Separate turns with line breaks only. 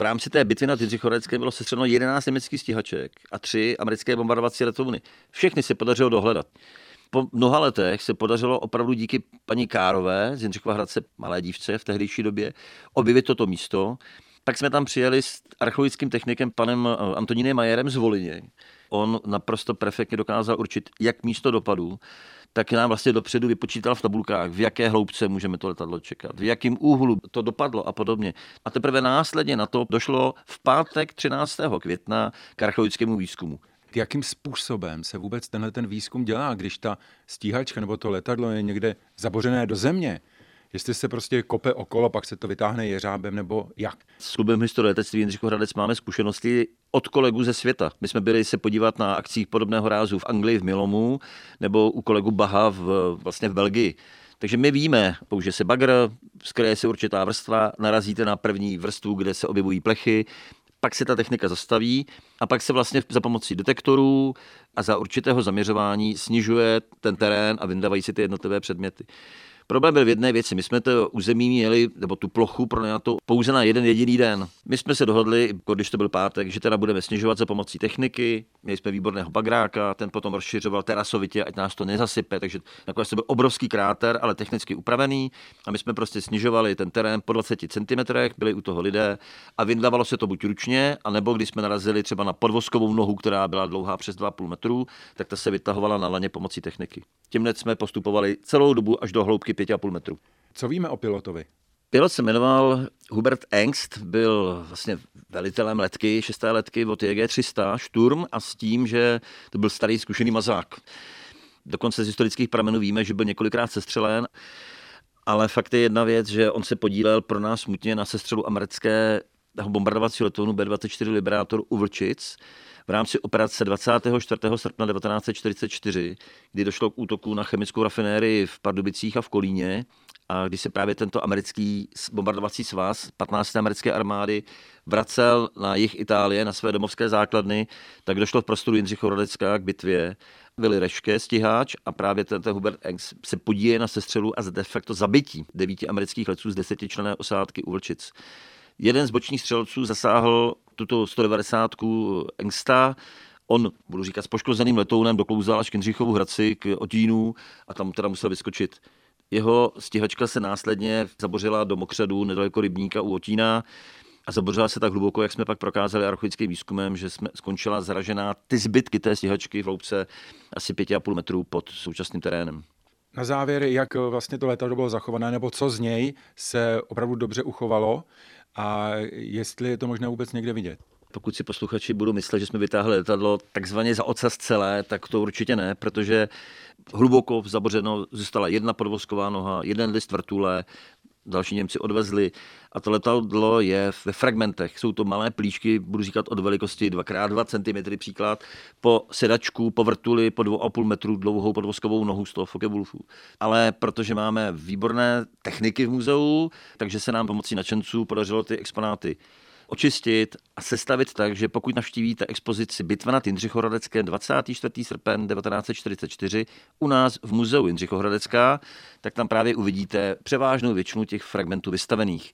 v rámci té bitvy na Jindřichorecké bylo sestřeno 11 německých stíhaček a tři americké bombardovací letouny. Všechny se podařilo dohledat. Po mnoha letech se podařilo opravdu díky paní Kárové z Jindřichova Hradce, malé dívce v tehdejší době, objevit toto místo. Pak jsme tam přijeli s archeologickým technikem panem eh, Antonínem Majerem z Volině. On naprosto perfektně dokázal určit, jak místo dopadu, tak nám vlastně dopředu vypočítal v tabulkách, v jaké hloubce můžeme to letadlo čekat, v jakém úhlu to dopadlo a podobně. A teprve následně na to došlo v pátek 13. května k archeologickému výzkumu.
Jakým způsobem se vůbec tenhle ten výzkum dělá, když ta stíhačka nebo to letadlo je někde zabořené do země? Jestli se prostě kope okolo, pak se to vytáhne jeřábem, nebo jak?
S klubem historie letectví Jindřicho Hradec máme zkušenosti od kolegů ze světa. My jsme byli se podívat na akcích podobného rázu v Anglii, v Milomu, nebo u kolegu Baha v, vlastně v Belgii. Takže my víme, použije se bagr, skryje se určitá vrstva, narazíte na první vrstvu, kde se objevují plechy, pak se ta technika zastaví a pak se vlastně za pomocí detektorů a za určitého zaměřování snižuje ten terén a vyndávají si ty jednotlivé předměty. Problém byl v jedné věci. My jsme to území měli, nebo tu plochu pro to pouze na jeden jediný den. My jsme se dohodli, když to byl pátek, že teda budeme snižovat za pomocí techniky. Měli jsme výborného bagráka, ten potom rozšiřoval terasovitě, ať nás to nezasype. Takže nakonec to byl obrovský kráter, ale technicky upravený. A my jsme prostě snižovali ten terén po 20 cm, byli u toho lidé a vyndávalo se to buď ručně, anebo když jsme narazili třeba na podvozkovou nohu, která byla dlouhá přes 2,5 metru, tak ta se vytahovala na laně pomocí techniky. Tímhle jsme postupovali celou dobu až do hloubky 5,5 metru.
Co víme o pilotovi?
Pilot se jmenoval Hubert Engst, byl vlastně velitelem letky, šesté letky od JG300 Sturm a s tím, že to byl starý zkušený mazák. Dokonce z historických pramenů víme, že byl několikrát sestřelen, ale fakt je jedna věc, že on se podílel pro nás smutně na sestřelu americké bombardovacího letounu B-24 Liberator u Vlčic, v rámci operace 24. srpna 1944, kdy došlo k útoku na chemickou rafinérii v Pardubicích a v Kolíně, a když se právě tento americký bombardovací svaz 15. americké armády vracel na jih Itálie, na své domovské základny, tak došlo v prostoru Jindřicho Hradecka k bitvě. Vili Reške, stíháč a právě tento Hubert Engs se podíje na sestřelu a de facto zabití devíti amerických letců z desetičlené osádky u Vlčic. Jeden z bočních střelců zasáhl tuto 190 Engsta, on, budu říkat, s poškozeným letounem doklouzal až k Jindřichovu Hradci, k Otínu a tam teda musel vyskočit. Jeho stíhačka se následně zabořila do mokřadu nedaleko rybníka u Otína a zabořila se tak hluboko, jak jsme pak prokázali archeologickým výzkumem, že jsme skončila zražená ty zbytky té stíhačky v hloubce asi 5,5 metrů pod současným terénem.
Na závěr, jak vlastně to letadlo bylo zachované, nebo co z něj se opravdu dobře uchovalo a jestli je to možné vůbec někde vidět.
Pokud si posluchači budou myslet, že jsme vytáhli letadlo takzvaně za ocas celé, tak to určitě ne, protože hluboko zabořeno zůstala jedna podvozková noha, jeden list vrtule, další Němci odvezli a to letadlo je ve fragmentech. Jsou to malé plíšky, budu říkat od velikosti 2x2 cm příklad, po sedačku, po vrtuli, po 2,5 metru dlouhou podvozkovou nohu z toho Focke-Wulfu. Ale protože máme výborné techniky v muzeu, takže se nám pomocí nadšenců podařilo ty exponáty očistit a sestavit tak, že pokud navštívíte expozici Bitva nad Jindřichohradecké 24. srpen 1944 u nás v muzeu Jindřichohradecká, tak tam právě uvidíte převážnou většinu těch fragmentů vystavených.